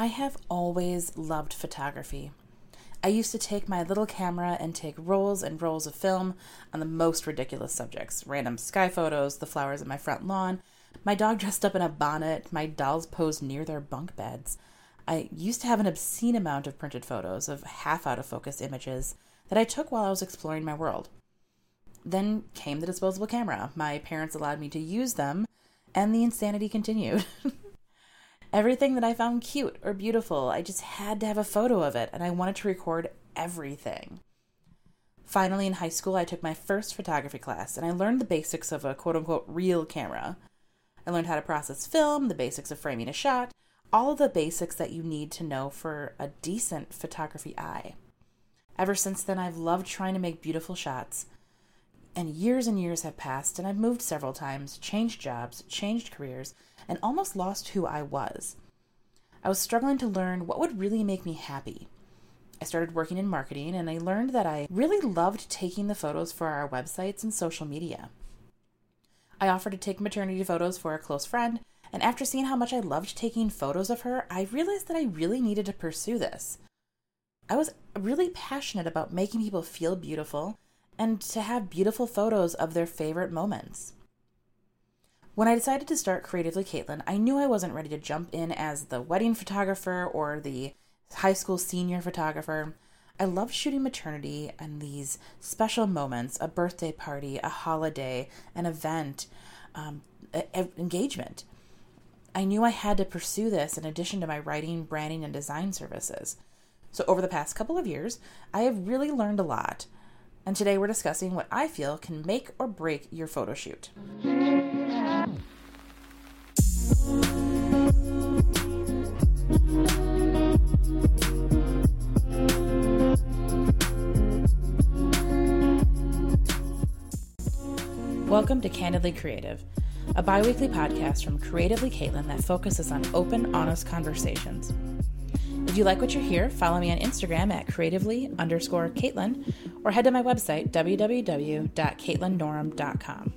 I have always loved photography. I used to take my little camera and take rolls and rolls of film on the most ridiculous subjects random sky photos, the flowers in my front lawn, my dog dressed up in a bonnet, my dolls posed near their bunk beds. I used to have an obscene amount of printed photos of half out of focus images that I took while I was exploring my world. Then came the disposable camera. My parents allowed me to use them, and the insanity continued. Everything that I found cute or beautiful, I just had to have a photo of it, and I wanted to record everything. Finally, in high school, I took my first photography class, and I learned the basics of a quote unquote real camera. I learned how to process film, the basics of framing a shot, all of the basics that you need to know for a decent photography eye. Ever since then, I've loved trying to make beautiful shots. And years and years have passed, and I've moved several times, changed jobs, changed careers, and almost lost who I was. I was struggling to learn what would really make me happy. I started working in marketing, and I learned that I really loved taking the photos for our websites and social media. I offered to take maternity photos for a close friend, and after seeing how much I loved taking photos of her, I realized that I really needed to pursue this. I was really passionate about making people feel beautiful and to have beautiful photos of their favorite moments. When I decided to start Creatively Caitlin, I knew I wasn't ready to jump in as the wedding photographer or the high school senior photographer. I loved shooting maternity and these special moments a birthday party, a holiday, an event, um, a, a engagement. I knew I had to pursue this in addition to my writing, branding, and design services. So, over the past couple of years, I have really learned a lot. And today we're discussing what I feel can make or break your photo shoot. Welcome to Candidly Creative a bi weekly podcast from Creatively Caitlin that focuses on open, honest conversations. If you like what you hear, follow me on Instagram at creatively underscore Caitlin or head to my website, www.caitlinnorem.com.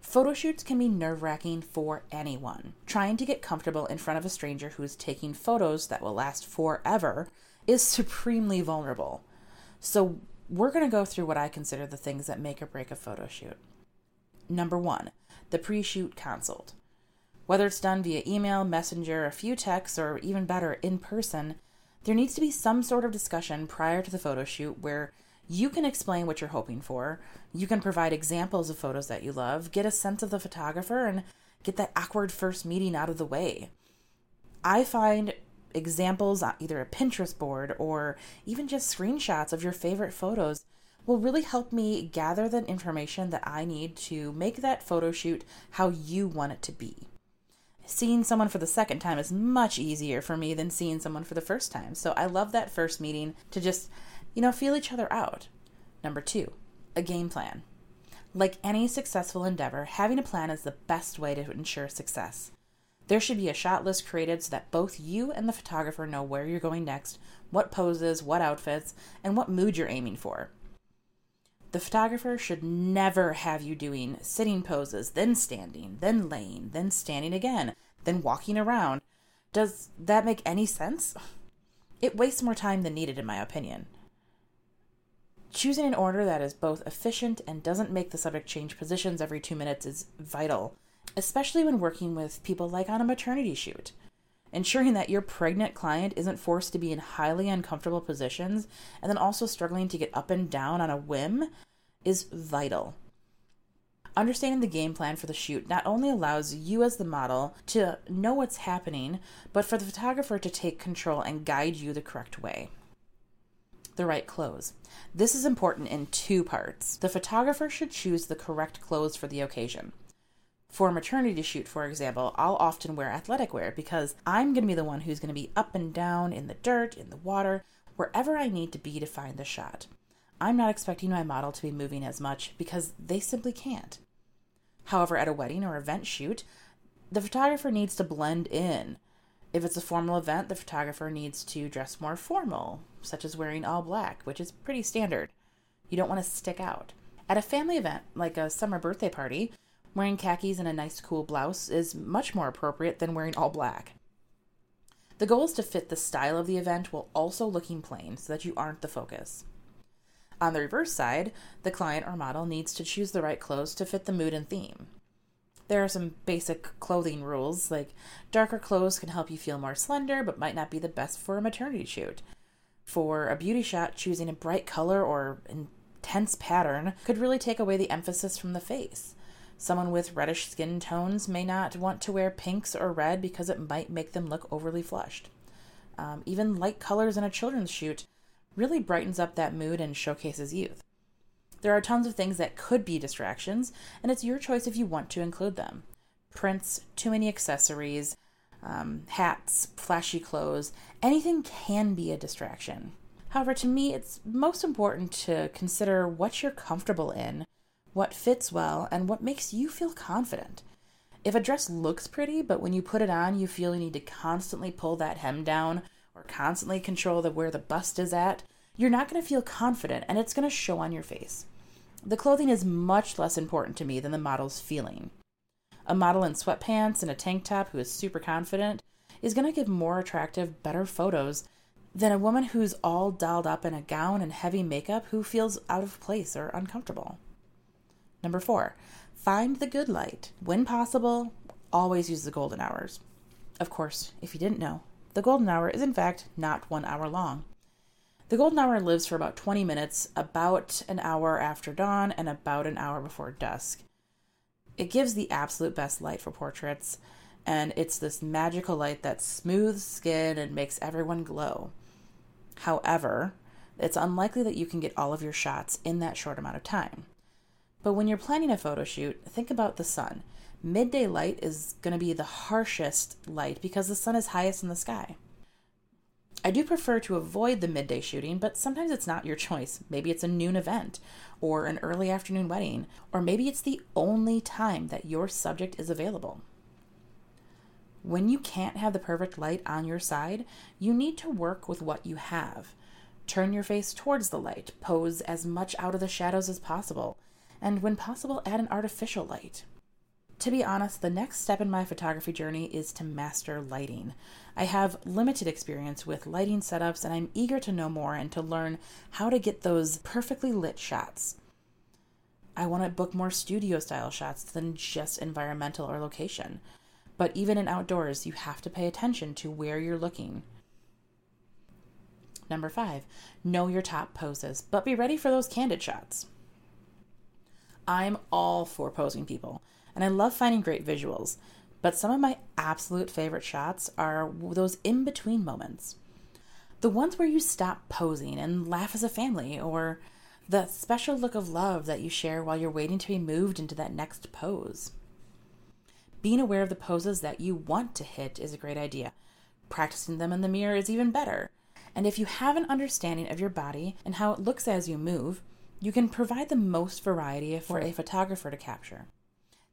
Photo shoots can be nerve wracking for anyone. Trying to get comfortable in front of a stranger who is taking photos that will last forever is supremely vulnerable. So, we're going to go through what I consider the things that make or break a photo shoot. Number one, the pre shoot consult. Whether it's done via email, messenger, a few texts, or even better, in person, there needs to be some sort of discussion prior to the photo shoot where you can explain what you're hoping for, you can provide examples of photos that you love, get a sense of the photographer, and get that awkward first meeting out of the way. I find examples on either a Pinterest board or even just screenshots of your favorite photos will really help me gather the information that I need to make that photo shoot how you want it to be. Seeing someone for the second time is much easier for me than seeing someone for the first time. So I love that first meeting to just, you know, feel each other out. Number two, a game plan. Like any successful endeavor, having a plan is the best way to ensure success. There should be a shot list created so that both you and the photographer know where you're going next, what poses, what outfits, and what mood you're aiming for. The photographer should never have you doing sitting poses, then standing, then laying, then standing again, then walking around. Does that make any sense? It wastes more time than needed, in my opinion. Choosing an order that is both efficient and doesn't make the subject change positions every two minutes is vital especially when working with people like on a maternity shoot. Ensuring that your pregnant client isn't forced to be in highly uncomfortable positions and then also struggling to get up and down on a whim is vital. Understanding the game plan for the shoot not only allows you as the model to know what's happening, but for the photographer to take control and guide you the correct way. The right clothes. This is important in two parts. The photographer should choose the correct clothes for the occasion. For maternity shoot, for example, I'll often wear athletic wear because I'm going to be the one who's going to be up and down in the dirt, in the water, wherever I need to be to find the shot. I'm not expecting my model to be moving as much because they simply can't. However, at a wedding or event shoot, the photographer needs to blend in. If it's a formal event, the photographer needs to dress more formal, such as wearing all black, which is pretty standard. You don't want to stick out. At a family event, like a summer birthday party, Wearing khakis and a nice cool blouse is much more appropriate than wearing all black. The goal is to fit the style of the event while also looking plain so that you aren't the focus. On the reverse side, the client or model needs to choose the right clothes to fit the mood and theme. There are some basic clothing rules, like darker clothes can help you feel more slender but might not be the best for a maternity shoot. For a beauty shot, choosing a bright color or intense pattern could really take away the emphasis from the face. Someone with reddish skin tones may not want to wear pinks or red because it might make them look overly flushed. Um, even light colors in a children's shoot really brightens up that mood and showcases youth. There are tons of things that could be distractions, and it's your choice if you want to include them. Prints, too many accessories, um, hats, flashy clothes, anything can be a distraction. However, to me, it's most important to consider what you're comfortable in what fits well, and what makes you feel confident. If a dress looks pretty, but when you put it on, you feel you need to constantly pull that hem down or constantly control the where the bust is at, you're not going to feel confident and it's going to show on your face. The clothing is much less important to me than the model's feeling. A model in sweatpants and a tank top who is super confident is going to give more attractive, better photos than a woman who's all dolled up in a gown and heavy makeup who feels out of place or uncomfortable. Number four, find the good light. When possible, always use the golden hours. Of course, if you didn't know, the golden hour is in fact not one hour long. The golden hour lives for about 20 minutes, about an hour after dawn, and about an hour before dusk. It gives the absolute best light for portraits, and it's this magical light that smooths skin and makes everyone glow. However, it's unlikely that you can get all of your shots in that short amount of time. But when you're planning a photo shoot, think about the sun. Midday light is going to be the harshest light because the sun is highest in the sky. I do prefer to avoid the midday shooting, but sometimes it's not your choice. Maybe it's a noon event, or an early afternoon wedding, or maybe it's the only time that your subject is available. When you can't have the perfect light on your side, you need to work with what you have. Turn your face towards the light, pose as much out of the shadows as possible, and when possible, add an artificial light. To be honest, the next step in my photography journey is to master lighting. I have limited experience with lighting setups and I'm eager to know more and to learn how to get those perfectly lit shots. I want to book more studio style shots than just environmental or location. But even in outdoors, you have to pay attention to where you're looking. Number five, know your top poses, but be ready for those candid shots. I'm all for posing people, and I love finding great visuals. But some of my absolute favorite shots are those in between moments. The ones where you stop posing and laugh as a family, or the special look of love that you share while you're waiting to be moved into that next pose. Being aware of the poses that you want to hit is a great idea. Practicing them in the mirror is even better. And if you have an understanding of your body and how it looks as you move, you can provide the most variety for a photographer to capture.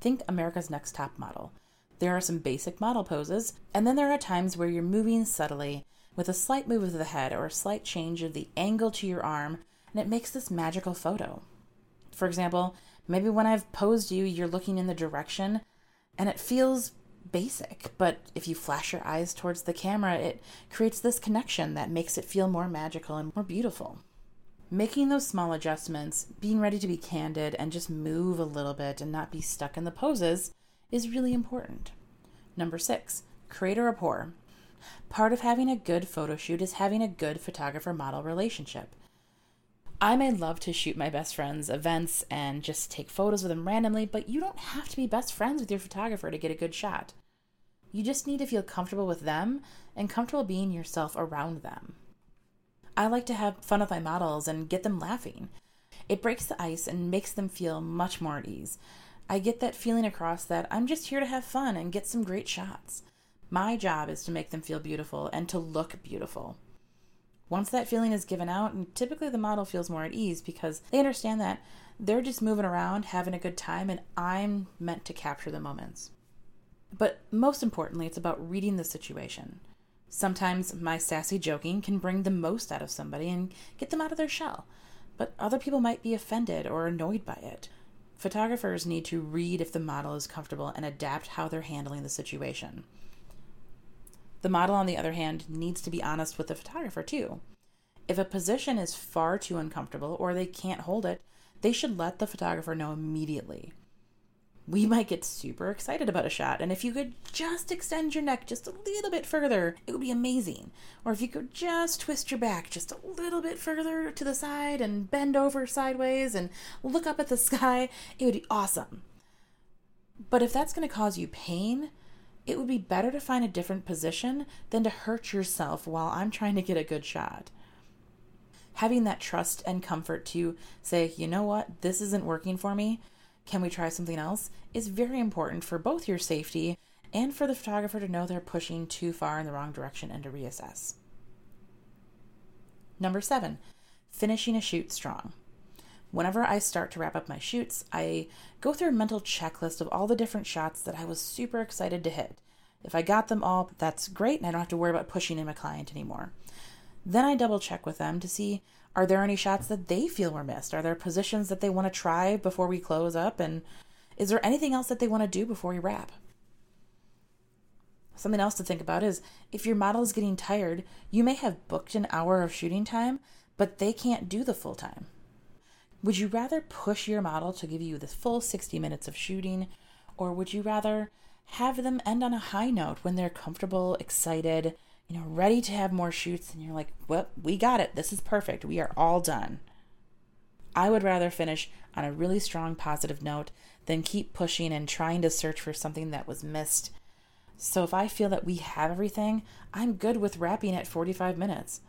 Think America's Next Top Model. There are some basic model poses, and then there are times where you're moving subtly with a slight move of the head or a slight change of the angle to your arm, and it makes this magical photo. For example, maybe when I've posed you, you're looking in the direction and it feels basic, but if you flash your eyes towards the camera, it creates this connection that makes it feel more magical and more beautiful making those small adjustments, being ready to be candid and just move a little bit and not be stuck in the poses is really important. Number six, create a rapport. Part of having a good photo shoot is having a good photographer model relationship. I may love to shoot my best friends' events and just take photos of them randomly, but you don't have to be best friends with your photographer to get a good shot. You just need to feel comfortable with them and comfortable being yourself around them. I like to have fun with my models and get them laughing. It breaks the ice and makes them feel much more at ease. I get that feeling across that I'm just here to have fun and get some great shots. My job is to make them feel beautiful and to look beautiful. Once that feeling is given out, and typically the model feels more at ease because they understand that they're just moving around, having a good time, and I'm meant to capture the moments. But most importantly, it's about reading the situation. Sometimes my sassy joking can bring the most out of somebody and get them out of their shell, but other people might be offended or annoyed by it. Photographers need to read if the model is comfortable and adapt how they're handling the situation. The model, on the other hand, needs to be honest with the photographer too. If a position is far too uncomfortable or they can't hold it, they should let the photographer know immediately. We might get super excited about a shot, and if you could just extend your neck just a little bit further, it would be amazing. Or if you could just twist your back just a little bit further to the side and bend over sideways and look up at the sky, it would be awesome. But if that's going to cause you pain, it would be better to find a different position than to hurt yourself while I'm trying to get a good shot having that trust and comfort to say, you know what, this isn't working for me. Can we try something else? is very important for both your safety and for the photographer to know they're pushing too far in the wrong direction and to reassess. Number seven, finishing a shoot strong. Whenever I start to wrap up my shoots, I go through a mental checklist of all the different shots that I was super excited to hit. If I got them all, that's great, and I don't have to worry about pushing in my client anymore. Then I double check with them to see are there any shots that they feel were missed? Are there positions that they want to try before we close up? And is there anything else that they want to do before we wrap? Something else to think about is if your model is getting tired, you may have booked an hour of shooting time, but they can't do the full time. Would you rather push your model to give you the full 60 minutes of shooting, or would you rather have them end on a high note when they're comfortable, excited, you know, ready to have more shoots, and you're like, well, we got it. This is perfect. We are all done. I would rather finish on a really strong positive note than keep pushing and trying to search for something that was missed. So if I feel that we have everything, I'm good with wrapping at 45 minutes.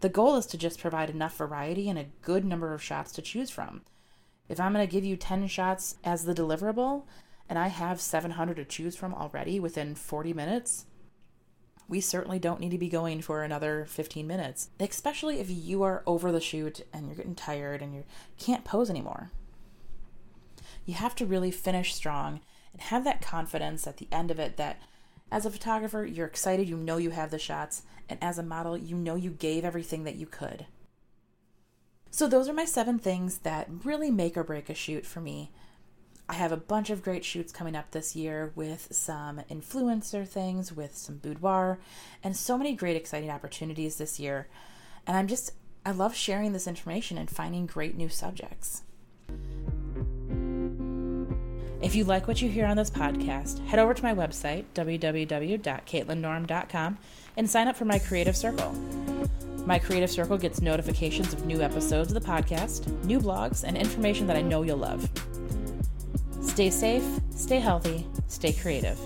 The goal is to just provide enough variety and a good number of shots to choose from. If I'm going to give you 10 shots as the deliverable, and I have 700 to choose from already within 40 minutes, we certainly don't need to be going for another 15 minutes, especially if you are over the shoot and you're getting tired and you can't pose anymore. You have to really finish strong and have that confidence at the end of it that as a photographer, you're excited, you know you have the shots, and as a model, you know you gave everything that you could. So, those are my seven things that really make or break a shoot for me. I have a bunch of great shoots coming up this year with some influencer things, with some boudoir, and so many great, exciting opportunities this year. And I'm just, I love sharing this information and finding great new subjects. If you like what you hear on this podcast, head over to my website, www.caitlinnorem.com, and sign up for my Creative Circle. My Creative Circle gets notifications of new episodes of the podcast, new blogs, and information that I know you'll love. Stay safe, stay healthy, stay creative.